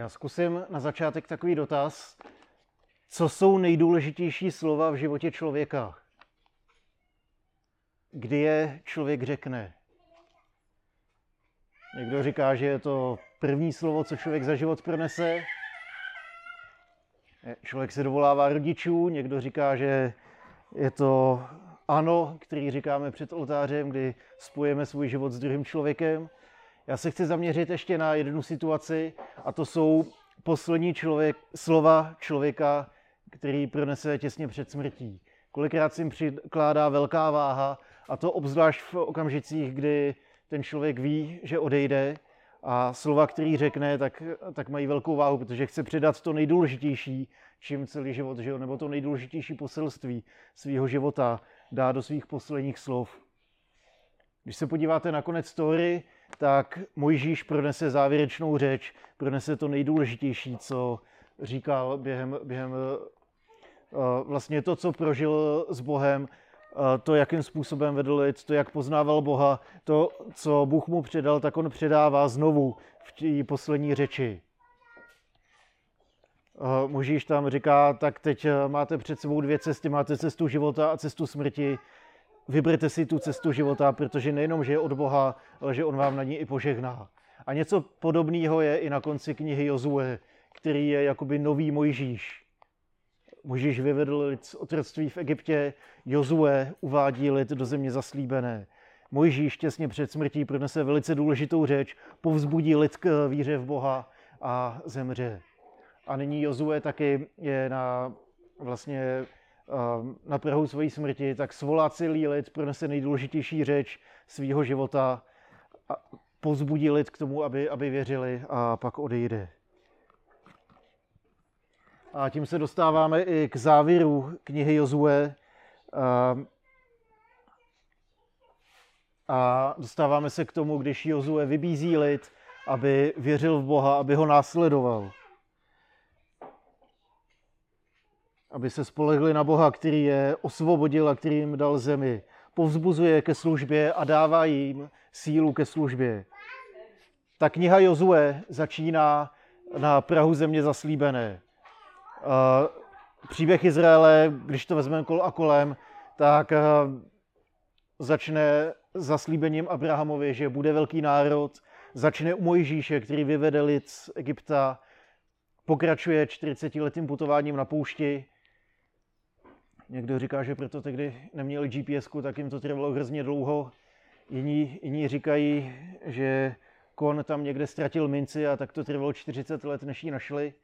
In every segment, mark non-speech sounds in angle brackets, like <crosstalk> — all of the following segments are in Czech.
Já zkusím na začátek takový dotaz. Co jsou nejdůležitější slova v životě člověka? Kdy je člověk řekne? Někdo říká, že je to první slovo, co člověk za život pronese. Člověk se dovolává rodičů, někdo říká, že je to ano, který říkáme před oltářem, kdy spojíme svůj život s druhým člověkem. Já se chci zaměřit ještě na jednu situaci a to jsou poslední člověk, slova člověka, který pronese těsně před smrtí. Kolikrát si jim přikládá velká váha a to obzvlášť v okamžicích, kdy ten člověk ví, že odejde a slova, který řekne, tak, tak mají velkou váhu, protože chce předat to nejdůležitější, čím celý život žil, nebo to nejdůležitější poselství svého života dá do svých posledních slov. Když se podíváte na konec story, tak Mojžíš pronese závěrečnou řeč, pronese to nejdůležitější, co říkal během, během eh, vlastně to, co prožil s Bohem, eh, to, jakým způsobem vedl lid, to, jak poznával Boha, to, co Bůh mu předal, tak on předává znovu v té poslední řeči. Eh, Možíš tam říká, tak teď máte před sebou dvě cesty, máte cestu života a cestu smrti vyberte si tu cestu života, protože nejenom, že je od Boha, ale že On vám na ní i požehná. A něco podobného je i na konci knihy Jozue, který je jakoby nový Mojžíš. Mojžíš vyvedl lid z otroctví v Egyptě, Jozue uvádí lid do země zaslíbené. Mojžíš těsně před smrtí pronese velice důležitou řeč, povzbudí lid k víře v Boha a zemře. A nyní Jozue taky je na vlastně na Prahu své smrti, tak svolá celý lid, pronese nejdůležitější řeč svého života, a pozbudí lid k tomu, aby, aby věřili a pak odejde. A tím se dostáváme i k závěru knihy Jozue. A dostáváme se k tomu, když Jozue vybízí lid, aby věřil v Boha, aby ho následoval. Aby se spolehli na Boha, který je osvobodil a který jim dal zemi. Povzbuzuje ke službě a dává jim sílu ke službě. Ta kniha Jozue začíná na Prahu země zaslíbené. Příběh Izraele, když to vezmeme kol a kolem, tak začne zaslíbením Abrahamovi, že bude velký národ, začne u Mojžíše, který vyvede lid z Egypta, pokračuje 40 letým putováním na poušti, Někdo říká, že proto tehdy neměli gps tak jim to trvalo hrozně dlouho. Jiní, jiní říkají, že kon tam někde ztratil minci a tak to trvalo 40 let, než ji našli.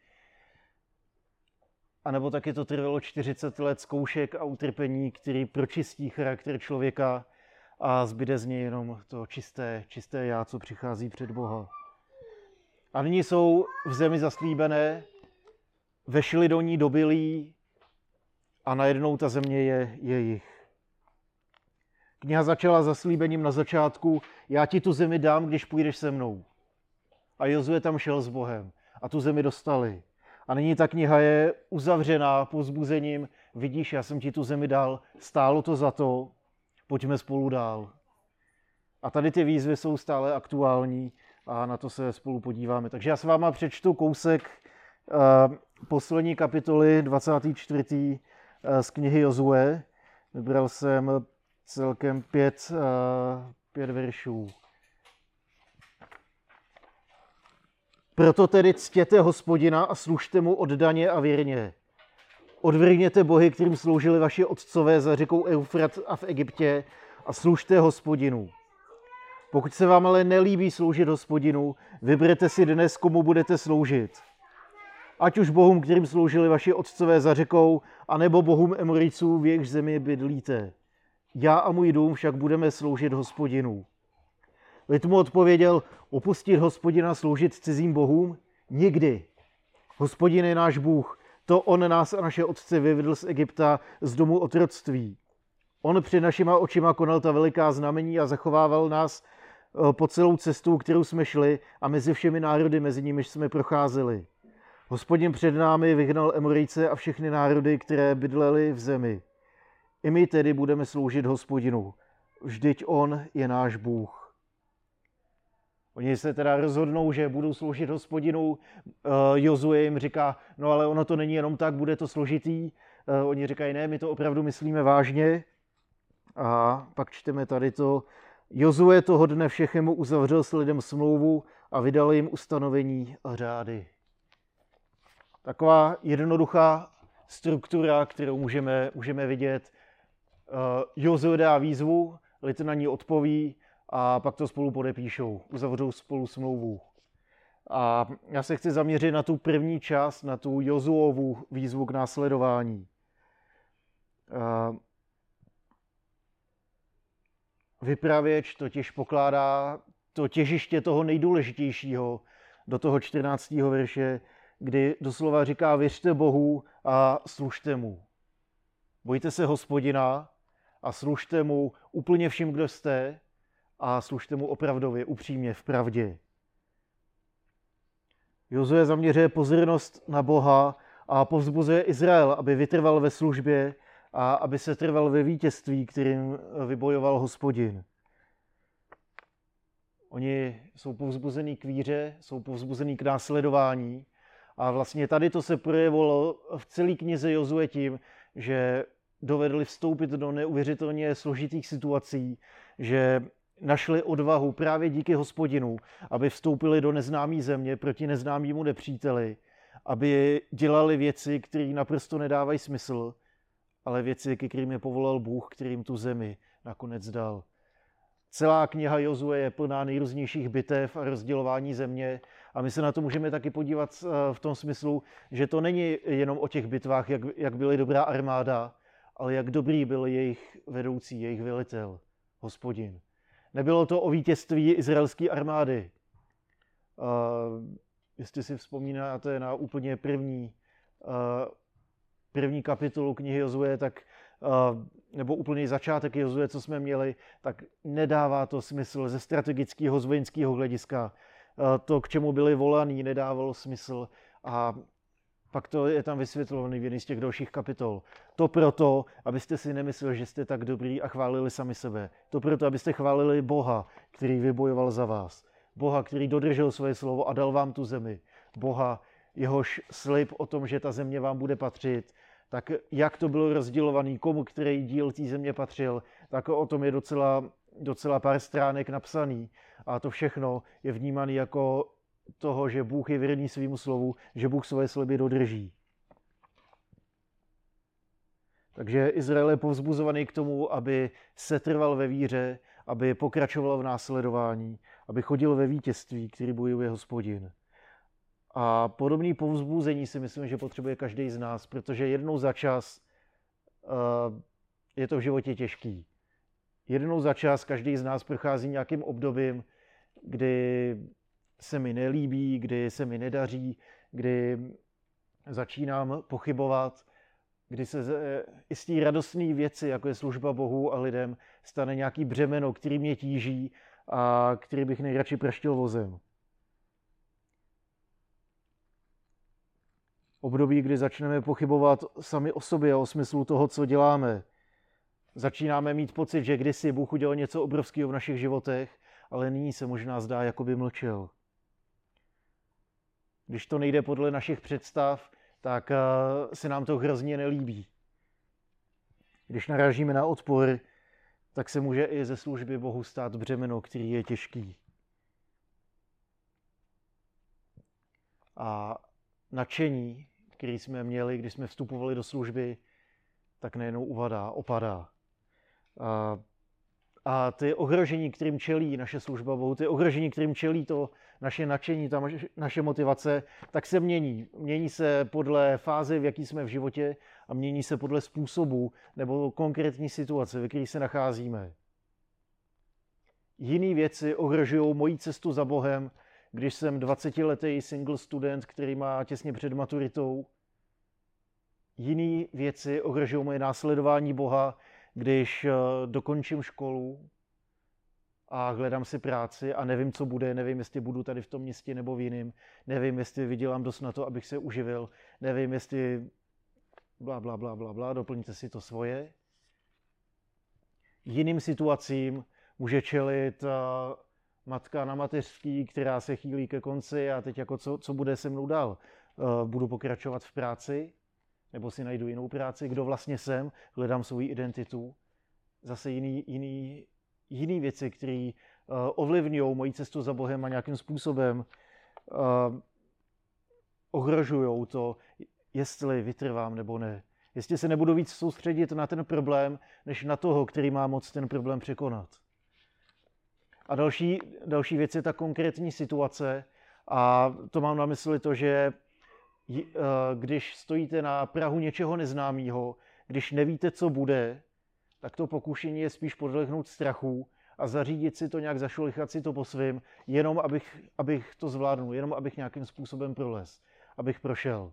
A nebo taky to trvalo 40 let zkoušek a utrpení, který pročistí charakter člověka a zbyde z něj jenom to čisté, čisté já, co přichází před Boha. A nyní jsou v zemi zaslíbené, vešli do ní dobilí, a najednou ta země je jejich. Kniha začala zaslíbením na začátku, já ti tu zemi dám, když půjdeš se mnou. A Jozue tam šel s Bohem a tu zemi dostali. A nyní ta kniha je uzavřená pozbuzením, vidíš, já jsem ti tu zemi dal, stálo to za to, pojďme spolu dál. A tady ty výzvy jsou stále aktuální a na to se spolu podíváme. Takže já s váma přečtu kousek uh, poslední kapitoly 24 Eh, z knihy Jozue. Vybral jsem celkem pět, pět veršů. Proto tedy ctěte hospodina a služte mu oddaně a věrně. Odvrhněte bohy, kterým sloužili vaši otcové za řekou Eufrat a v Egyptě a služte hospodinu. Pokud se vám ale nelíbí sloužit hospodinu, vyberete si dnes, komu budete sloužit ať už bohům, kterým sloužili vaši otcové za řekou, anebo bohům Emoriců, v jejich zemi bydlíte. Já a můj dům však budeme sloužit hospodinu. Lid mu odpověděl, opustit hospodina sloužit cizím bohům? Nikdy. Hospodin je náš Bůh, to on nás a naše otce vyvedl z Egypta, z domu otroctví. On před našima očima konal ta veliká znamení a zachovával nás eh, po celou cestu, kterou jsme šli a mezi všemi národy, mezi nimiž jsme procházeli. Hospodin před námi vyhnal Emorejce a všechny národy, které bydlely v zemi. I my tedy budeme sloužit hospodinu. Vždyť on je náš Bůh. Oni se teda rozhodnou, že budou sloužit hospodinu. Uh, Jozue jim říká, no ale ono to není jenom tak, bude to složitý. Uh, oni říkají, ne, my to opravdu myslíme vážně. A pak čteme tady to, Jozue toho dne všechemu uzavřel s lidem smlouvu a vydal jim ustanovení a řády. Taková jednoduchá struktura, kterou můžeme, můžeme vidět. Uh, Jozue dá výzvu, lid na ní odpoví a pak to spolu podepíšou, uzavřou spolu smlouvu. A já se chci zaměřit na tu první část, na tu Jozuovu výzvu k následování. Uh, vypravěč totiž pokládá to těžiště toho nejdůležitějšího do toho 14. verše, kdy doslova říká věřte Bohu a služte mu. Bojte se hospodina a služte mu úplně vším, kdo jste a služte mu opravdově, upřímně, v pravdě. Jozue zaměřuje pozornost na Boha a povzbuzuje Izrael, aby vytrval ve službě a aby se trval ve vítězství, kterým vybojoval hospodin. Oni jsou povzbuzený k víře, jsou povzbuzený k následování a vlastně tady to se projevilo v celé knize Jozue tím, že dovedli vstoupit do neuvěřitelně složitých situací, že našli odvahu právě díky hospodinu, aby vstoupili do neznámé země proti neznámému nepříteli, aby dělali věci, které naprosto nedávají smysl, ale věci, ke kterým je povolal Bůh, kterým tu zemi nakonec dal. Celá kniha Jozue je plná nejrůznějších bitev a rozdělování země a my se na to můžeme taky podívat eh, v tom smyslu, že to není jenom o těch bitvách, jak, jak byly dobrá armáda, ale jak dobrý byl jejich vedoucí, jejich velitel, hospodin. Nebylo to o vítězství izraelské armády. Uh, jestli si vzpomínáte na úplně první, uh, první kapitolu knihy Jozue, tak uh, nebo úplný začátek Jozue, co jsme měli, tak nedává to smysl ze strategického, z vojenského hlediska. To, k čemu byli volaní, nedávalo smysl a pak to je tam vysvětlovaný v jedné z těch dalších kapitol. To proto, abyste si nemysleli, že jste tak dobrý a chválili sami sebe. To proto, abyste chválili Boha, který vybojoval za vás. Boha, který dodržel svoje slovo a dal vám tu zemi. Boha, jehož slib o tom, že ta země vám bude patřit, tak jak to bylo rozdělovaný, komu který díl té země patřil, tak o tom je docela, docela pár stránek napsaný. A to všechno je vnímané jako toho, že Bůh je věrný svýmu slovu, že Bůh svoje sliby dodrží. Takže Izrael je povzbuzovaný k tomu, aby se trval ve víře, aby pokračoval v následování, aby chodil ve vítězství, který bojuje hospodin. A podobný povzbuzení si myslím, že potřebuje každý z nás, protože jednou za čas uh, je to v životě těžký. Jednou za čas každý z nás prochází nějakým obdobím, kdy se mi nelíbí, kdy se mi nedaří, kdy začínám pochybovat, kdy se i z té radostné věci, jako je služba Bohu a lidem, stane nějaký břemeno, který mě tíží a který bych nejradši praštil vozem. Období, kdy začneme pochybovat sami o sobě, o smyslu toho, co děláme. Začínáme mít pocit, že kdysi Bůh udělal něco obrovského v našich životech, ale nyní se možná zdá, jako by mlčel. Když to nejde podle našich představ, tak eh, se nám to hrozně nelíbí. Když narážíme na odpor, tak se může i ze služby Bohu stát břemeno, který je těžký. A nadšení, který jsme měli, když jsme vstupovali do služby, tak najednou uvadá, opadá. A a ty ohrožení, kterým čelí naše služba Bohu, ty ohrožení, kterým čelí to naše nadšení, ta naše motivace, tak se mění. Mění se podle fáze, v jaký jsme v životě a mění se podle způsobu nebo konkrétní situace, ve které se nacházíme. Jiné věci ohrožují moji cestu za Bohem, když jsem 20-letý single student, který má těsně před maturitou. Jiné věci ohrožují moje následování Boha, když eh, dokončím školu a hledám si práci a nevím, co bude, nevím, jestli budu tady v tom městě nebo v jiném, nevím, jestli vydělám dost na to, abych se uživil, nevím, jestli bla, bla, bla, bla, bla, doplňte si to svoje. Jiným situacím může čelit uh, matka na mateřský, která se chýlí ke konci a teď jako co, co bude se mnou dál? Uh, budu pokračovat v práci? Nebo si najdu jinou práci? Kdo vlastně jsem? Hledám svou identitu? Zase jiný, jiný, jiný věci, které uh, ovlivňují moji cestu za Bohem a nějakým způsobem uh, ohrožují to, jestli vytrvám nebo ne. Jestli se nebudu víc soustředit na ten problém, než na toho, který má moc ten problém překonat. A další, další věc je ta konkrétní situace. A to mám na mysli to, že eh, když stojíte na Prahu něčeho neznámého, když nevíte, co bude, tak to pokušení je spíš podlehnout strachu a zařídit si to nějak, zašolichat si to po svým, jenom abych, abych to zvládnul, jenom abych nějakým způsobem prolez, abych prošel.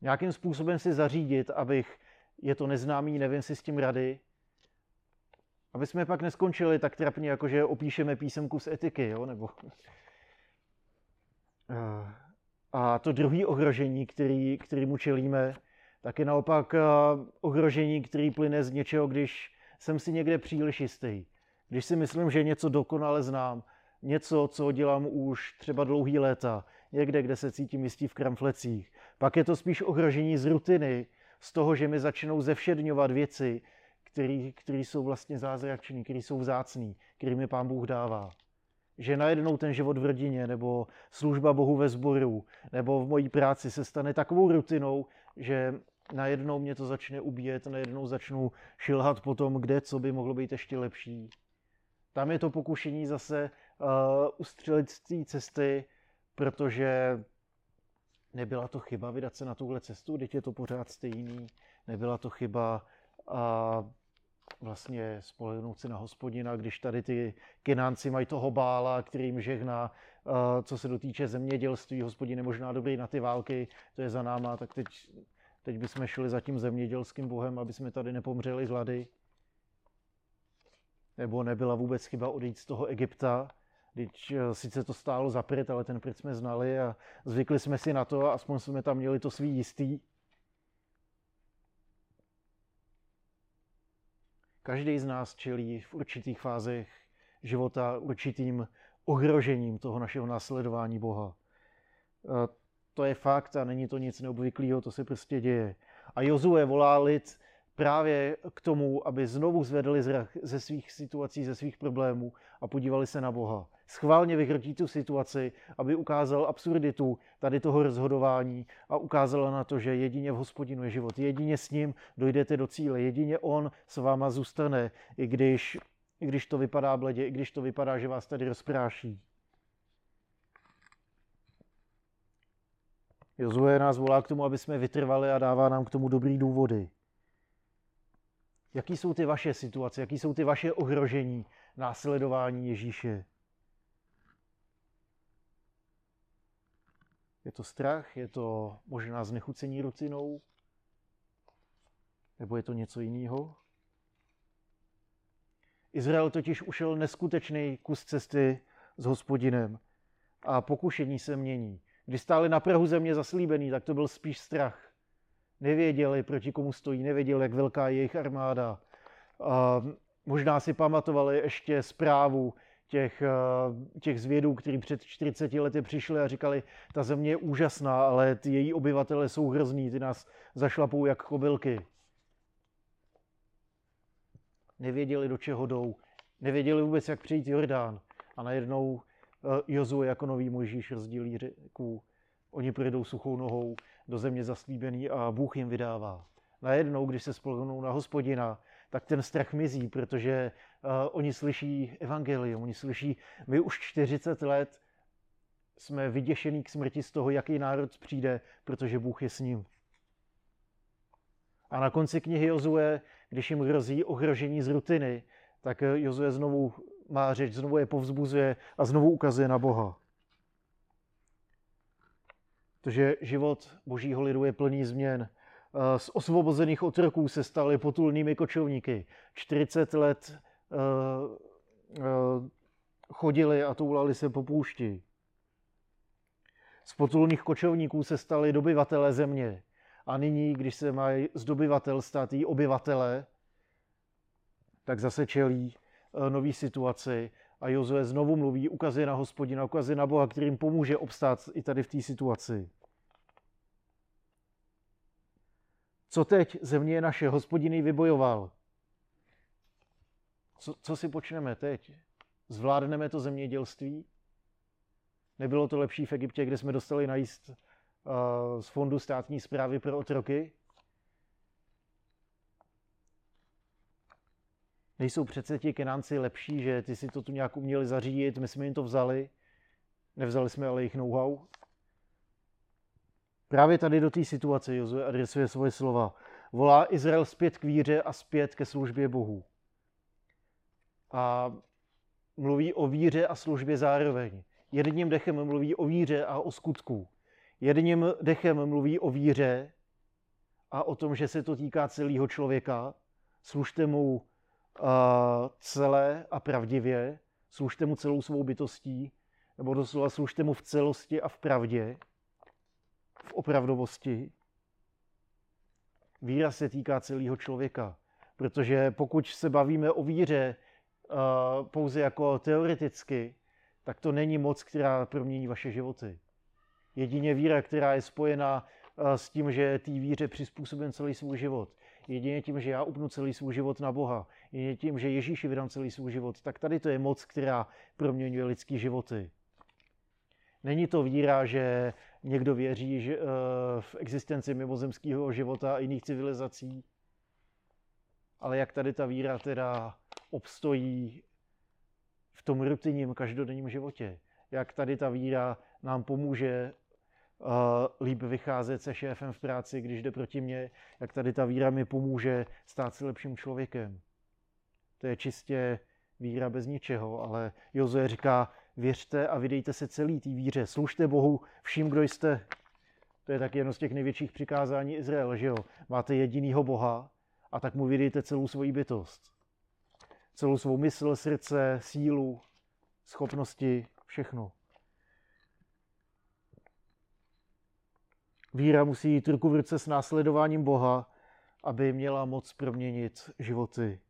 Nějakým způsobem si zařídit, abych, je to neznámý, nevím si s tím rady, aby jsme pak neskončili tak trapně, jako že opíšeme písemku z etiky, jo? nebo... A to druhé ohrožení, který, kterýmu čelíme, tak je naopak eh, ohrožení, který plyne z něčeho, když jsem si někde příliš jistý. Když si myslím, že něco dokonale znám, něco, co dělám už třeba dlouhý léta, někde, kde se cítím jistý v kramflecích. Pak je to spíš ohrožení z rutiny, z toho, že mi začnou zevšedňovat věci, které jsou vlastně zázračný, které jsou vzácný, který mi Pán Bůh dává. Že najednou ten život v rodině, nebo služba Bohu ve sboru, nebo v mojí práci se stane takovou rutinou, že najednou mě to začne ubíjet, najednou začnu šilhat po tom, kde co by mohlo být ještě lepší. Tam je to pokušení zase uh, ustřelit z té cesty, protože nebyla to chyba vydat se na tuhle cestu, teď je to pořád stejný, nebyla to chyba a vlastně spolehnout si na hospodina, když tady ty kinánci mají toho bála, který jim žehná, co se dotýče zemědělství, hospodin je možná dobrý na ty války, to je za náma, tak teď, teď bychom šli za tím zemědělským bohem, aby jsme tady nepomřeli hlady. Nebo nebyla vůbec chyba odejít z toho Egypta, když eh, sice to stálo za prd, ale ten prd jsme znali a zvykli jsme si na to a aspoň jsme tam měli to svý jistý. Každý z nás čelí v určitých fázech života určitým ohrožením toho našeho následování Boha. To je fakt a není to nic neobvyklého, to se prostě děje. A Jozue volá lid právě k tomu, aby znovu zvedli zrak ze svých situací, ze svých problémů a podívali se na Boha. Schválně vyhrotí tu situaci, aby ukázal absurditu tady toho rozhodování a ukázala na to, že jedině v hospodinu je život. Jedině s ním dojdete do cíle. Jedině on s váma zůstane, i když, i když to vypadá bledě, i když to vypadá, že vás tady rozpráší. Jozue nás volá k tomu, aby jsme vytrvali a dává nám k tomu dobrý důvody. Jaký jsou ty vaše situace, jaký jsou ty vaše ohrožení následování Ježíše? Je to strach, je to možná znechucení rutinou, nebo je to něco jiného? Izrael totiž ušel neskutečný kus cesty s hospodinem a pokušení se mění. Když stáli na Prahu země zaslíbený, tak to byl spíš strach nevěděli, proti komu stojí, nevěděli, jak velká je jejich armáda. A možná si pamatovali ještě zprávu těch, těch zvědů, kteří před 40 lety přišli a říkali, ta země je úžasná, ale ty její obyvatele jsou hrozní, ty nás zašlapou jak kobylky. Nevěděli, do čeho jdou. Nevěděli vůbec, jak přejít Jordán. A najednou Jozue jako nový Mojžíš rozdílí řeku. Oni projedou suchou nohou do země zaslíbený a Bůh jim vydává. Najednou, když se spolehnou na hospodina, tak ten strach mizí, protože uh, oni slyší evangelium, oni slyší, my už 40 let jsme vyděšený k smrti z toho, jaký národ přijde, protože Bůh je s ním. A na konci knihy Jozue, když jim hrozí ohrožení z rutiny, tak Jozue znovu má řeč, znovu je povzbuzuje a znovu ukazuje na Boha. Protože život božího lidu je plný změn. Eh, z osvobozených otroků se stali potulnými kočovníky. 40 let eh, eh, chodili a toulali se po půšti. Z potulných kočovníků se stali dobyvatelé země. A nyní, když se mají z dobyvatel stát i obyvatele, tak zase čelí nový situaci A Jozue znovu mluví, ukazuje na hospodina, ukazuje na Boha, kterým pomůže obstát i tady v té situaci. Co teď? Země je naše, hospodin vybojoval. Co, co si počneme teď? Zvládneme to zemědělství? Nebylo to lepší v Egyptě, kde jsme dostali najíst uh, z fondu státní zprávy pro otroky? Nejsou přece ti Kenánci lepší, že ty si to tu nějak uměli zařídit, my jsme jim to vzali, nevzali jsme ale jejich know-how. Právě tady do té situace Jozue adresuje svoje slova. Volá Izrael zpět k víře a zpět ke službě Bohu. A mluví o víře a službě zároveň. Jedním dechem mluví o víře a o skutku. Jedním dechem mluví o víře a o tom, že se to týká celého člověka. Služte mu uh, celé a pravdivě, služte mu celou svou bytostí, nebo doslova služte mu v celosti a v pravdě, v opravdovosti. Víra se týká celého člověka, protože pokud se bavíme o víře pouze jako teoreticky, tak to není moc, která promění vaše životy. Jedině víra, která je spojena uh, s tím, že té víře přizpůsobím celý svůj život. Jedině tím, že já upnu celý svůj život na Boha. Jedině tím, že Ježíši vydám celý svůj život. Tak tady to je moc, která proměňuje lidský životy. Není to víra, že někdo věří že, uh, v existenci mimozemského života a jiných civilizací, ale jak tady ta víra teda obstojí v tom rutinním každodenním životě. Jak tady ta víra nám pomůže uh, líp vycházet se šéfem v práci, když jde proti mně, jak tady ta víra mi pomůže stát se lepším člověkem. To je čistě víra bez ničeho, ale Jozue říká, věřte a vydejte se celý té víře, služte Bohu vším, kdo jste. To je taky jedno z těch největších přikázání Izrael, že jo? Máte jedinýho Boha a tak mu vydejte celou svoji bytost. Celou svou mysl, srdce, sílu, schopnosti, všechno. Víra musí jít ruku v ruce s následováním Boha, aby měla moc proměnit životy.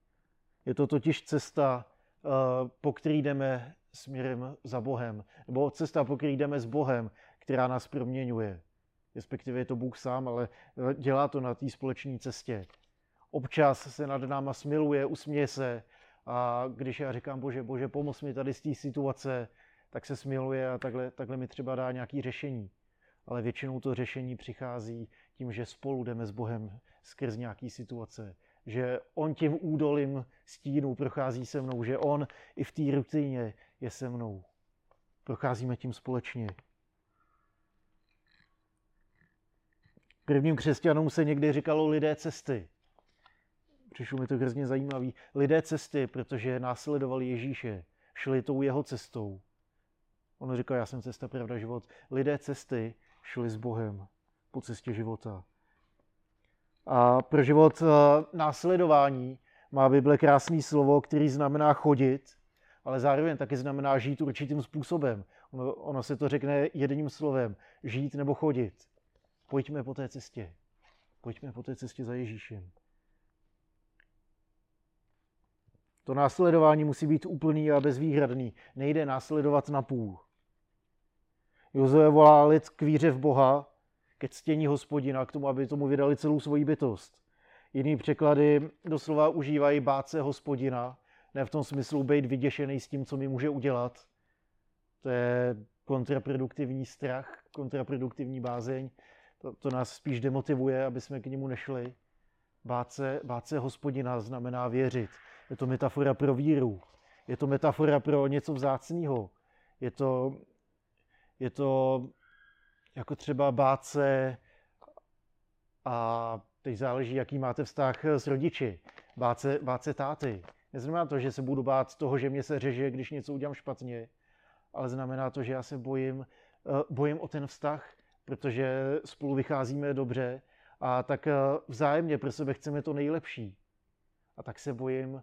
Je to totiž cesta, eh, po který jdeme směrem za Bohem, nebo cesta, po který jdeme s Bohem, která nás proměňuje. Respektive je to Bůh sám, ale dělá to na té společné cestě. Občas se nad náma smiluje, usměje se a když já říkám, bože, bože, pomoz mi tady z té situace, tak se smiluje a takhle, takhle mi třeba dá nějaké řešení. Ale většinou to řešení přichází tím, že spolu jdeme s Bohem skrz nějaký situace, že on tím údolím stínu prochází se mnou, že on i v té rutině je se mnou. Procházíme tím společně. Prvním křesťanům se někdy říkalo lidé cesty. Přišlo mi to hrozně zajímavý. Lidé cesty, protože následovali Ježíše, šli tou jeho cestou. On říkal, já jsem cesta, pravda, život. Lidé cesty šli s Bohem po cestě života. A pro život eh, následování má Bible krásný slovo, který znamená chodit, ale zároveň taky znamená žít určitým způsobem. Ono, ono se to řekne jedním slovem, žít nebo chodit. Pojďme po té cestě. Pojďme po té cestě za Ježíšem. To následování musí být úplný a bezvýhradný. Nejde následovat na půl. Jozue volá lid k víře v Boha, ke ctění hospodina, k tomu, aby tomu vydali celou svoji bytost. Jiný překlady doslova užívají bát se hospodina, ne v tom smyslu být vyděšený s tím, co mi může udělat. To je kontraproduktivní strach, kontraproduktivní bázeň. To, to nás spíš demotivuje, aby jsme k němu nešli. Bát se, bát se hospodina znamená věřit. Je to metafora pro víru. Je to metafora pro něco vzácného. Je to, je to jako třeba bát se a teď záleží, jaký máte vztah s rodiči. Bát se, bát se táty. Neznamená to, že se budu bát toho, že mě se řeže, když něco udělám špatně, ale znamená to, že já se bojím, eh, bojím o ten vztah, protože spolu vycházíme dobře a tak eh, vzájemně pro sebe chceme to nejlepší. A tak se bojím,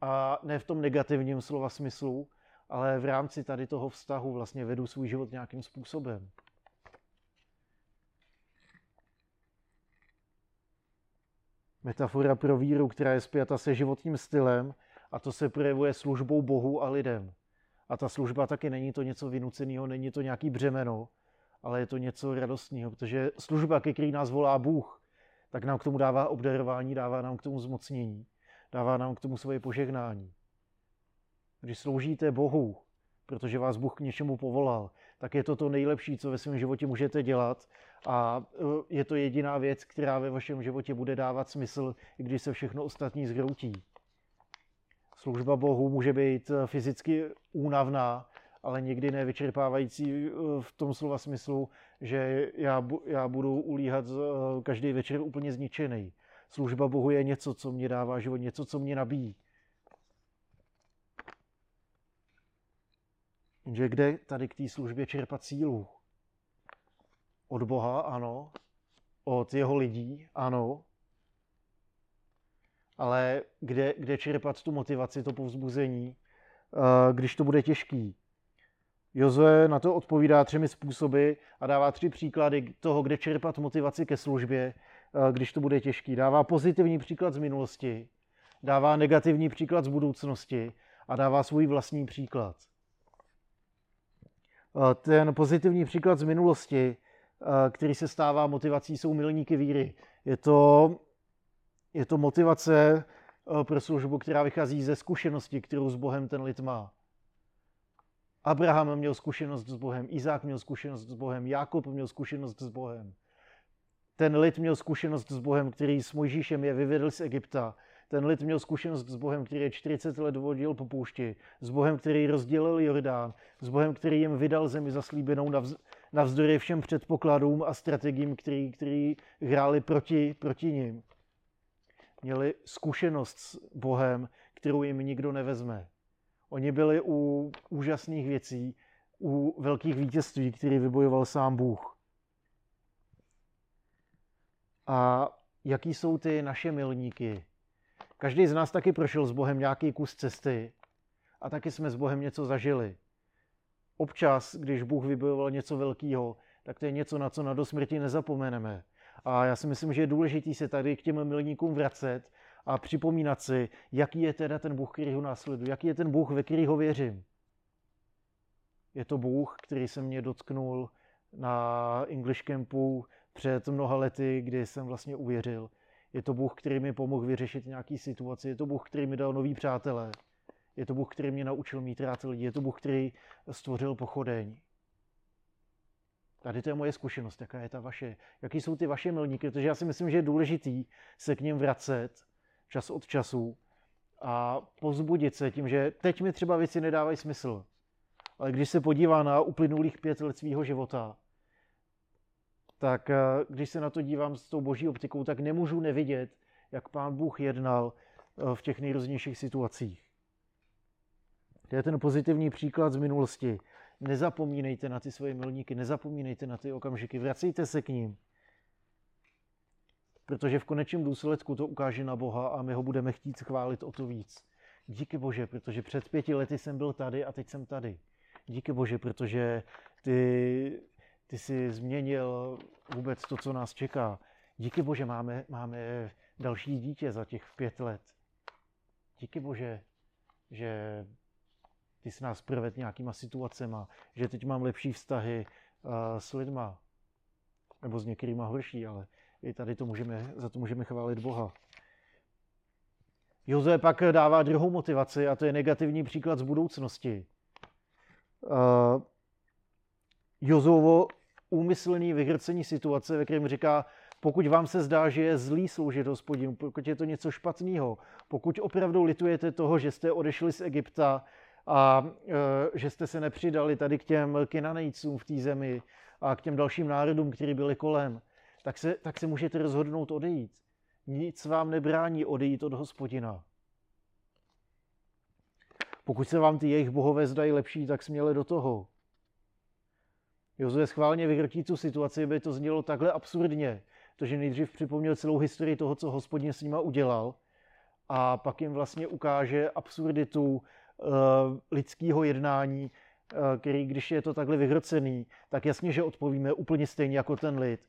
a ne v tom negativním slova smyslu, ale v rámci tady toho vztahu vlastně vedu svůj život nějakým způsobem. Metafora pro víru, která je spjata se životním stylem A to se projevuje službou Bohu a lidem. A ta služba taky není to něco vynuceného, není to nějaký břemeno, ale je to něco radostného, protože služba, ke který nás volá Bůh, tak nám k tomu dává obdarování, dává nám k tomu zmocnění, dává nám k tomu svoje požehnání. Když sloužíte Bohu, protože vás Bůh k něčemu povolal, tak je to to nejlepší, co ve svém životě můžete dělat a e, je to jediná věc, která ve vašem životě bude dávat smysl, i když se všechno ostatní zhroutí. Služba Bohu může být e, fyzicky únavná, ale někdy nevyčerpávající e, v tom slova smyslu, že já, já budu ulíhat každý večer úplně zničený. Služba Bohu je něco, co mě dává život, něco, co mě nabíjí. Že kde tady k té službě čerpat sílu? Od Boha, ano. Od jeho lidí, ano. Ale kde, kde čerpat tu motivaci, to povzbuzení, eh, když to bude těžký? Jozue na to odpovídá třemi způsoby a dává tři příklady toho, kde čerpat motivaci ke službě, eh, když to bude těžký. Dává pozitivní příklad z minulosti, dává negativní příklad z budoucnosti a dává svůj vlastní příklad. Eh, ten pozitivní příklad z minulosti, eh, který se stává motivací, jsou milníky víry. Je to, je to motivace eh, pro službu, která vychází ze zkušenosti, kterou s Bohem ten lid má. Abraham měl zkušenost s Bohem, Izák měl zkušenost s Bohem, Jákob měl zkušenost s Bohem. Ten lid měl zkušenost s Bohem, který s Mojžíšem je vyvedl z Egypta ten lid měl zkušenost s Bohem, který je 40 let vodil po poušti, s Bohem, který rozdělil Jordán, s Bohem, který jim vydal zemi zaslíbenou navzdory všem předpokladům a strategiím, který, který hráli proti, proti ním. Měli zkušenost s Bohem, kterou jim nikdo nevezme. Oni byli u úžasných věcí, u velkých vítězství, který vybojoval sám Bůh. A jaký jsou ty naše milníky? Každý z nás taky prošel s Bohem nějaký kus cesty a taky jsme s Bohem něco zažili. Občas, když Bůh vybojoval něco velkého, tak to je něco, na co na do smrti nezapomeneme. A já si myslím, že je důležité se tady k těm milníkům vracet a připomínat si, jaký je teda ten Bůh, který ho následuje, jaký je ten Bůh, ve který ho věřím. Je to Bůh, který se mě dotknul na English Campu před mnoha lety, kdy jsem vlastně uvěřil. Je to Bůh, který mi pomohl vyřešit nějaký situaci. Je to Bůh, který mi dal nový přátelé. Je to Bůh, který mě naučil mít rád lidi. Je to Bůh, který stvořil pochodeň. Tady to je moje zkušenost, jaká je ta vaše. Jaký jsou ty vaše milníky, protože já si myslím, že je důležitý se k ním vracet čas od času a pozbudit se tím, že teď mi třeba věci nedávají smysl. Ale když se podívá na uplynulých pět let svého života, tak eh, když se na to dívám s tou boží optikou, tak nemůžu nevidět, jak pán Bůh jednal eh, v těch nejrůznějších situacích. To je ten pozitivní příklad z minulosti. Nezapomínejte na ty svoje milníky, nezapomínejte na ty okamžiky, vracejte se k ním. Protože v konečném důsledku to ukáže na Boha a my ho budeme chtít chválit o to víc. Díky Bože, protože před pěti lety jsem byl tady a teď jsem tady. Díky Bože, protože ty ty jsi změnil vůbec to, co nás čeká. Díky Bože, máme, máme další dítě za těch pět let. Díky Bože, že ty jsi nás provedl nějakýma situacema, že teď mám lepší vztahy uh, s lidma, nebo s některýma horší, ale i tady to můžeme, za to můžeme chválit Boha. Jozue pak dává druhou motivaci a to je negativní příklad z budoucnosti. Uh, Jozovo úmyslný vyhrcení situace, ve kterém říká, pokud vám se zdá, že je zlý sloužit hospodinu, pokud je to něco špatného, pokud opravdu litujete toho, že jste odešli z Egypta a e, že jste se nepřidali tady k těm kinanejcům v té zemi a k těm dalším národům, kteří byli kolem, tak se, tak se můžete rozhodnout odejít. Nic vám nebrání odejít od hospodina. Pokud se vám ty jejich bohové zdají lepší, tak směle do toho. Jozue schválně vyhrotí tu situaci, aby to znělo takhle absurdně, protože nejdřív připomněl celou historii toho, co hospodin s nima udělal a pak jim vlastně ukáže absurditu uh, lidského jednání, uh, který, když je to takhle vyhrocený, tak jasně, že odpovíme úplně stejně jako ten lid.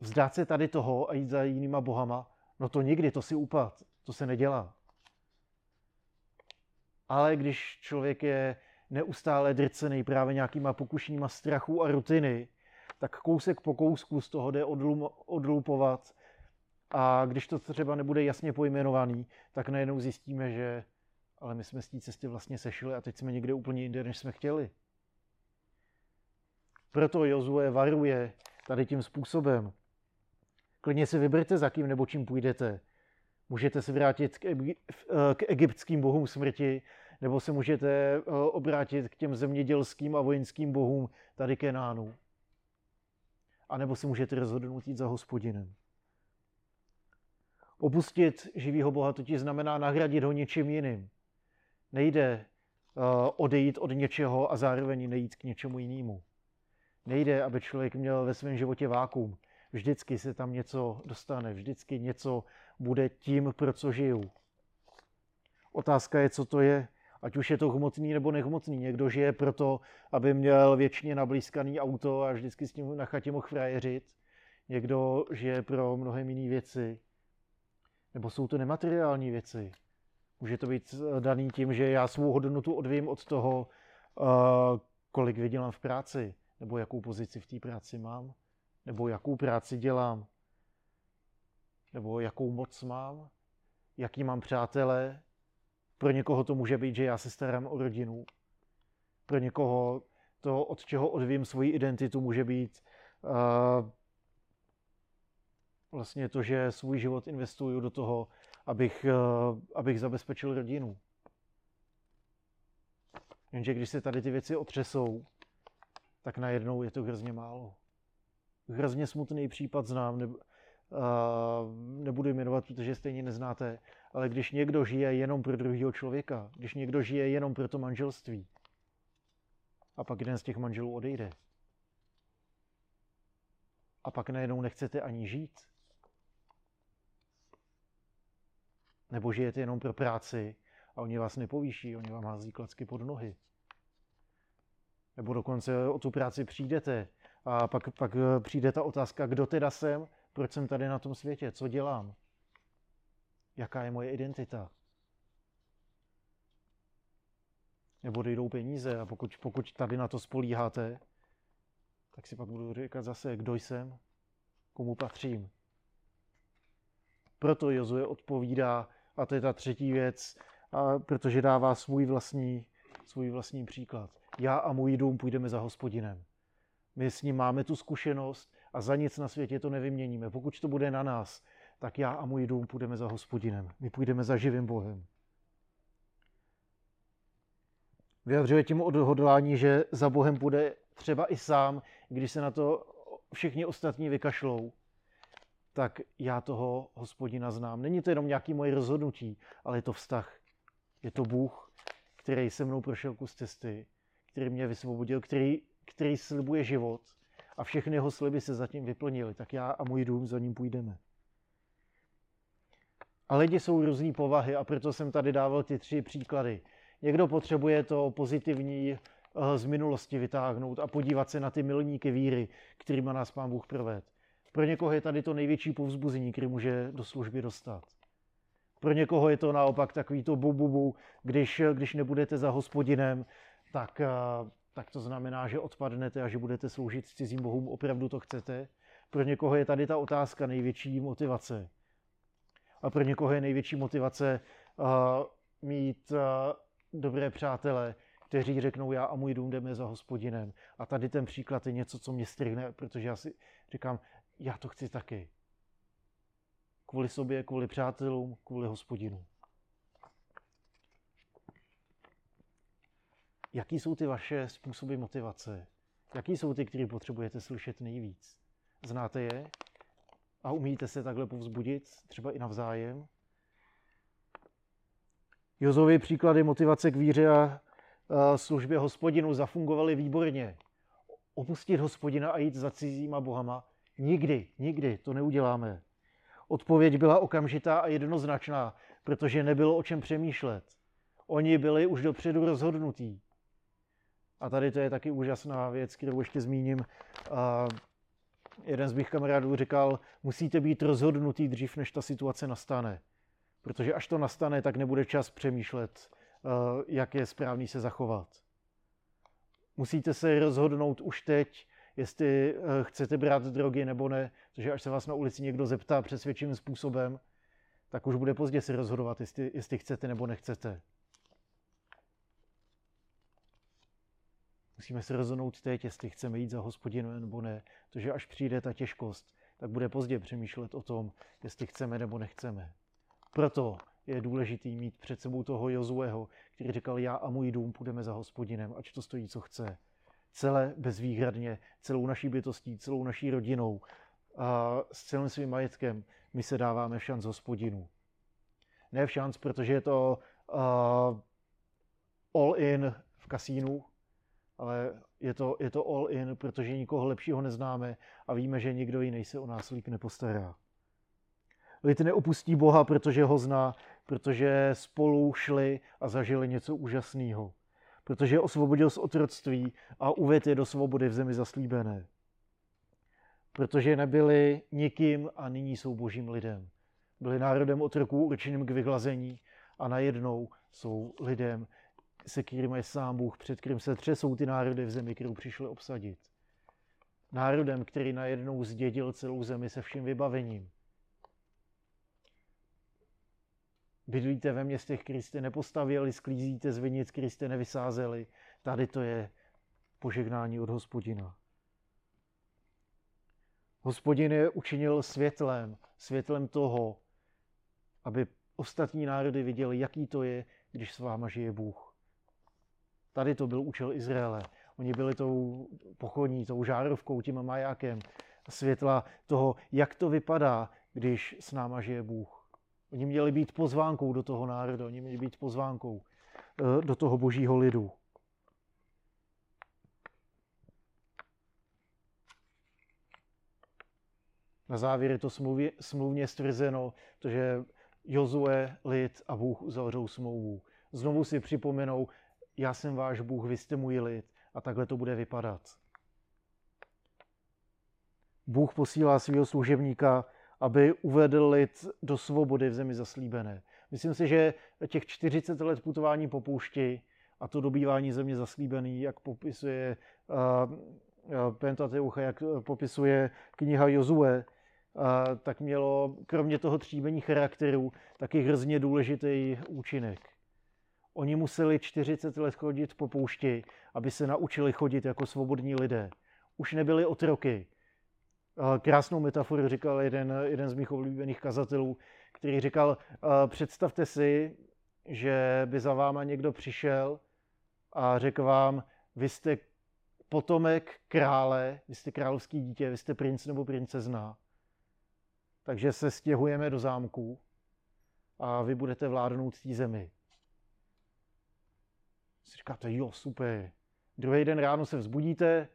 Vzdát se tady toho a jít za jinýma bohama, no to nikdy, to si upad, to se nedělá. Ale když člověk je neustále drcený právě nějakýma pokušeníma strachu a rutiny, tak kousek po kousku z toho jde odlupovat a když to třeba nebude jasně pojmenovaný, tak najednou zjistíme, že ale my jsme z té cesty vlastně sešli a teď jsme někde úplně jinde, než jsme chtěli. Proto Jozue varuje tady tím způsobem. Klidně si vyberte, za kým nebo čím půjdete. Můžete se vrátit k, e- k egyptským bohům smrti, nebo se můžete e, obrátit k těm zemědělským a vojenským bohům tady Kenánu. A nebo si můžete rozhodnout jít za hospodinem. Opustit živýho Boha totiž znamená nahradit ho něčím jiným. Nejde uh, odejít od něčeho a zároveň nejít k něčemu jinému. Nejde, aby člověk měl ve svém životě vákum. Vždycky se tam něco dostane, vždycky něco bude tím, pro co žiju. Otázka je, co to je, ať už je to hmotný nebo nehmotný. Někdo žije proto, aby měl věčně nablízkaný auto a vždycky s ním na chatě mohl frajeřit. Někdo žije pro mnohem jiné věci. Nebo jsou to nemateriální věci. Může to být eh, daný tím, že já svou hodnotu odvím od toho, eh, kolik vydělám v práci, nebo jakou pozici v té práci mám, nebo jakou práci dělám, nebo jakou moc mám, jaký mám přátelé. Pro někoho to může být, že já se starám o rodinu. Pro někoho to, od čeho odvím svoji identitu, může být uh, vlastně to, že svůj život investuju do toho, abych, uh, abych zabezpečil rodinu. Jenže když se tady ty věci otřesou, tak najednou je to hrozně málo. Hrozně smutný případ znám, ne, uh, nebudu jmenovat, protože stejně neznáte, ale když někdo žije jenom pro druhého člověka, když někdo žije jenom pro to manželství, a pak jeden z těch manželů odejde, a pak najednou nechcete ani žít, nebo žijete jenom pro práci a oni vás nepovýší, oni vám hází klacky pod nohy. Nebo dokonce o tu práci přijdete a pak, pak eh, přijde ta otázka, kdo teda jsem, proč jsem tady na tom světě, co dělám, jaká je moje identita. Nebo dojdou peníze a pokud, pokud tady na to spolíháte, tak si pak budu říkat zase, kdo jsem, komu patřím. Proto Jozue odpovídá, a to je ta třetí věc, a protože dává svůj vlastní, svůj vlastní příklad. Já a můj dům půjdeme za hospodinem. My s ním máme tu zkušenost a za nic na světě to nevyměníme. Pokud to bude na nás, tak já a můj dům půjdeme za hospodinem. My půjdeme za živým Bohem. Vyjadřuje tím odhodlání, že za Bohem bude třeba i sám, když se na to všichni ostatní vykašlou, tak já toho hospodina znám. Není to jenom nějaký moje rozhodnutí, ale je to vztah. Je to Bůh, který se mnou prošel kus cesty, který mě vysvobodil, který, který slibuje život a všechny jeho sliby se zatím vyplnily, tak já a můj dům za ním půjdeme. A lidi jsou různý povahy a proto jsem tady dával ty tři příklady. Někdo potřebuje to pozitivní eh, z minulosti vytáhnout a podívat se na ty milníky víry, kterými nás Pán Bůh proved. Pro někoho je tady to největší povzbuzení, který může do služby dostat. Pro někoho je to naopak takový to bu, bu, bu když, když nebudete za hospodinem, tak, eh, tak to znamená, že odpadnete a že budete sloužit cizím bohům, opravdu to chcete. Pro někoho je tady ta otázka největší motivace. A pro někoho je největší motivace uh, mít uh, dobré přátele, kteří řeknou, já a můj dům jdeme za hospodinem. A tady ten příklad je něco, co mě strhne, protože já si říkám, já to chci taky. Kvůli sobě, kvůli přátelům, kvůli hospodinu. Jaký jsou ty vaše způsoby motivace? Jaký jsou ty, které potřebujete slyšet nejvíc? Znáte je? A umíte se takhle povzbudit, třeba i navzájem? Jozovy příklady motivace k víře a službě hospodinu zafungovaly výborně. Opustit hospodina a jít za cizíma bohama Nikdy, nikdy to neuděláme. Odpověď byla okamžitá a jednoznačná, protože nebylo o čem přemýšlet. Oni byli už dopředu rozhodnutí. A tady to je taky úžasná věc, kterou ještě zmíním. A jeden z mých kamarádů říkal, musíte být rozhodnutý dřív, než ta situace nastane. Protože až to nastane, tak nebude čas přemýšlet jak je správný se zachovat. Musíte se rozhodnout už teď, jestli chcete brát drogy nebo ne, protože až se vás na ulici někdo zeptá přesvědčivým způsobem, tak už bude pozdě se rozhodovat, jestli, jestli chcete nebo nechcete. Musíme se rozhodnout teď, jestli chceme jít za hospodinu nebo ne, protože až přijde ta těžkost, tak bude pozdě přemýšlet o tom, jestli chceme nebo nechceme. Proto je důležité mít před sebou toho Jozueho, který říkal, já a můj dům půjdeme za hospodinem, ať to stojí, co chce. Celé bezvýhradně, celou naší bytostí, celou naší rodinou a s celým svým majetkem my se dáváme v šanc hospodinu. Ne v šanc, protože je to uh, all in v kasínu, ale je to, je to all in, protože nikoho lepšího neznáme a víme, že nikdo jiný se o nás líp nepostará. Lid neopustí Boha, protože ho zná, protože spolu šli a zažili něco úžasného. Protože osvobodil z otroctví a uvedl je do svobody v zemi zaslíbené. Protože nebyli nikým a nyní jsou božím lidem. Byli národem otroků určeným k vyhlazení a najednou jsou lidem, se kterým je sám Bůh, před kterým se třesou ty národy v zemi, kterou přišli obsadit. Národem, který najednou zdědil celou zemi se vším vybavením. Bydlíte ve městech, které jste nepostavili, sklízíte z vinic, které jste nevysázeli. Tady to je požehnání od hospodina. Hospodin je učinil světlem, světlem toho, aby ostatní národy viděli, jaký to je, když s váma žije Bůh. Tady to byl účel Izraele. Oni byli tou pochodní, tou žárovkou, tím majákem světla toho, jak to vypadá, když s náma žije Bůh. Oni měli být pozvánkou do toho národa, oni měli být pozvánkou eh, do toho božího lidu. Na závěr je to smluvě, smluvně stvrzeno, to, že Jozue, lid a Bůh uzavřou smlouvu. Znovu si připomenou, já jsem váš Bůh, vy jste můj lid a takhle to bude vypadat. Bůh posílá svého služebníka, aby uvedl lid do svobody v zemi zaslíbené. Myslím si, že těch 40 let putování po poušti a to dobývání země zaslíbený, jak popisuje uh, Pentateucha, jak popisuje kniha Jozue, uh, tak mělo kromě toho tříbení charakteru taky hrozně důležitý účinek. Oni museli 40 let chodit po poušti, aby se naučili chodit jako svobodní lidé. Už nebyli otroky. Krásnou metaforu říkal jeden, jeden z mých oblíbených kazatelů, který říkal, představte si, že by za váma někdo přišel a řekl vám, vy jste potomek krále, vy jste královský dítě, vy jste princ nebo princezna. Takže se stěhujeme do zámku a vy budete vládnout té zemi si říkáte, jo, super. Druhý den ráno se vzbudíte,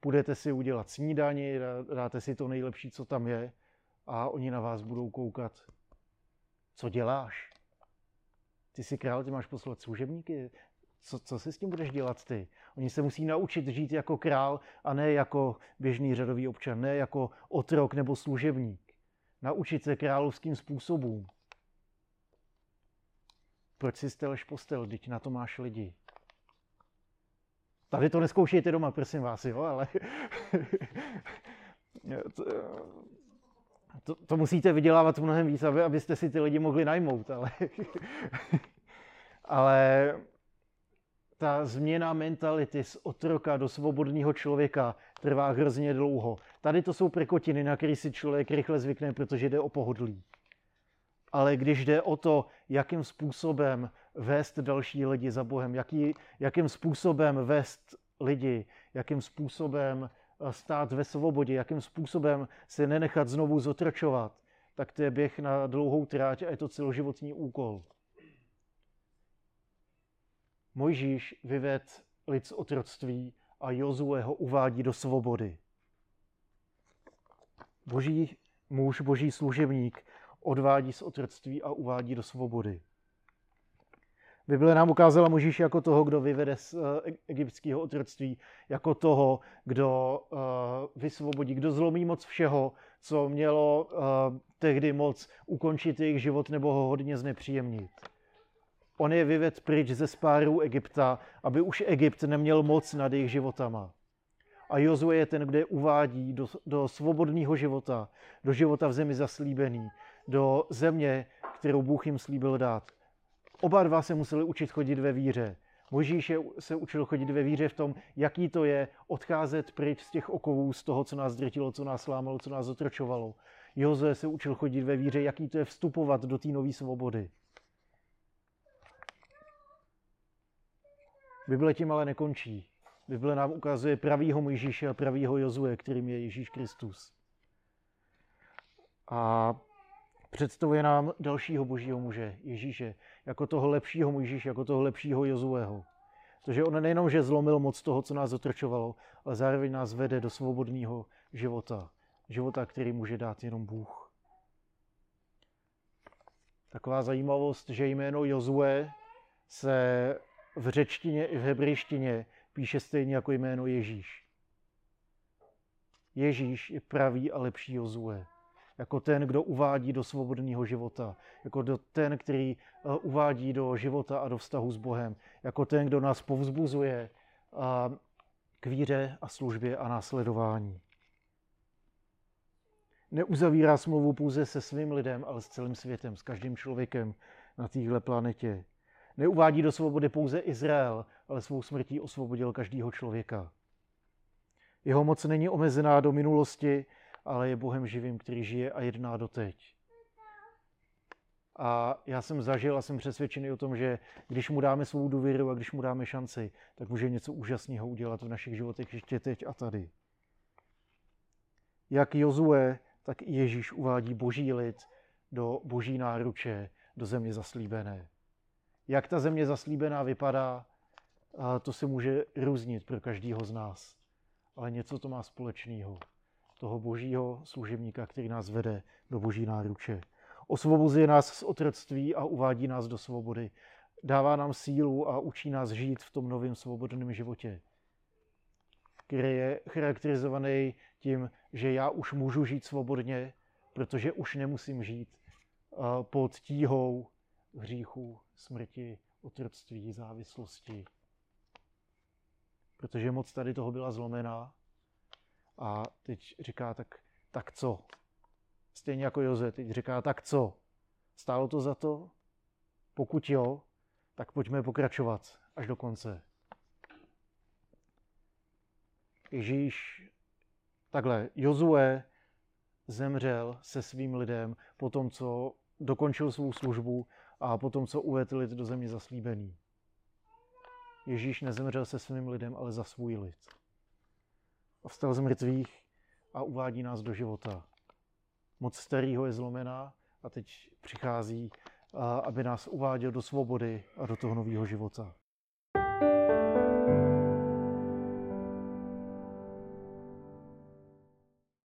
půjdete si udělat snídani, dáte si to nejlepší, co tam je a oni na vás budou koukat. Co děláš? Ty jsi král, ty máš poslat služebníky. Co, co si s tím budeš dělat ty? Oni se musí naučit žít jako král a ne jako běžný řadový občan, ne jako otrok nebo služebník. Naučit se královským způsobům. Proč si steleš postel, teď na to máš lidi? Tady to neskoušejte doma, prosím vás, jo, ale <laughs> to, to, to musíte vydělávat mnohem víc, aby, abyste si ty lidi mohli najmout, ale, <laughs> ale ta změna mentality z otroka do svobodného člověka trvá hrozně dlouho. Tady to jsou prekotiny, na který si člověk rychle zvykne, protože jde o pohodlí. Ale když jde o to, jakým způsobem vést další lidi za Bohem, jaký, jakým způsobem vést lidi, jakým způsobem eh, stát ve svobodě, jakým způsobem se nenechat znovu zotročovat, tak to je běh na dlouhou tráť a je to celoživotní úkol. Mojžíš vyved lid z otroctví a Jozue ho uvádí do svobody. Boží muž, boží služebník odvádí z otroctví a uvádí do svobody. Bible nám ukázala Možíš jako toho, kdo vyvede z eh, egyptského otroctví, jako toho, kdo uh, vysvobodí, kdo zlomí moc všeho, co mělo uh, tehdy moc ukončit jejich život nebo ho hodně znepříjemnit. On je vyved pryč ze spárů Egypta, aby už Egypt neměl moc nad jejich životama. A Jozue je ten, kde uvádí do, do svobodného života, do života v zemi zaslíbený, do země, kterou Bůh jim slíbil dát. Oba dva se museli učit chodit ve víře. Mojžíš se učil chodit ve víře v tom, jaký to je odcházet pryč z těch okovů, z toho, co nás drtilo, co nás lámalo, co nás otročovalo. Jozue se učil chodit ve víře, jaký to je vstupovat do té nové svobody. Bible tím ale nekončí. Bible nám ukazuje pravýho Mojžíše a pravýho Jozue, kterým je Ježíš Kristus. A představuje nám dalšího božího muže, Ježíše, jako toho lepšího Mojžíše, jako toho lepšího Jozueho. Protože on nejenom, že zlomil moc toho, co nás otrčovalo, ale zároveň nás vede do svobodného života. Života, který může dát jenom Bůh. Taková zajímavost, že jméno Jozue se v řečtině i v hebrejštině píše stejně jako jméno Ježíš. Ježíš je pravý a lepší Jozue. Jako ten, kdo uvádí do svobodného života. Jako do ten, který eh, uvádí do života a do vztahu s Bohem. Jako ten, kdo nás povzbuzuje k víře a službě a následování. Neuzavírá smlouvu pouze se svým lidem, ale s celým světem, s každým člověkem na téhle planetě. Neuvádí do svobody pouze Izrael, ale svou smrtí osvobodil každého člověka. Jeho moc není omezená do minulosti, ale je Bohem živým, který žije a jedná doteď. A já jsem zažil a jsem přesvědčený o tom, že když mu dáme svou důvěru a když mu dáme šanci, tak může něco úžasného udělat v našich životech ještě teď a tady. Jak Jozue, tak i Ježíš uvádí boží lid do boží náruče, do země zaslíbené. Jak ta země zaslíbená vypadá, to se může různit pro každého z nás. Ale něco to má společného. Toho božího služebníka, který nás vede do boží náruče. Osvobozuje nás z otroctví a uvádí nás do svobody. Dává nám sílu a učí nás žít v tom novém svobodném životě, který je charakterizovaný tím, že já už můžu žít svobodně, protože už nemusím žít pod tíhou hříchu, smrti, otroctví, závislosti. Protože moc tady toho byla zlomená a teď říká, tak, tak co? Stejně jako Joze, teď říká, tak co? Stálo to za to? Pokud jo, tak pojďme pokračovat až do konce. Ježíš, takhle, Jozue zemřel se svým lidem po tom, co dokončil svou službu a potom, co uvedl lid do země zaslíbený. Ježíš nezemřel se svým lidem, ale za svůj lid. A vstal z mrtvých a uvádí nás do života. Moc starého je zlomená a teď přichází, aby nás uváděl do svobody a do toho nového života.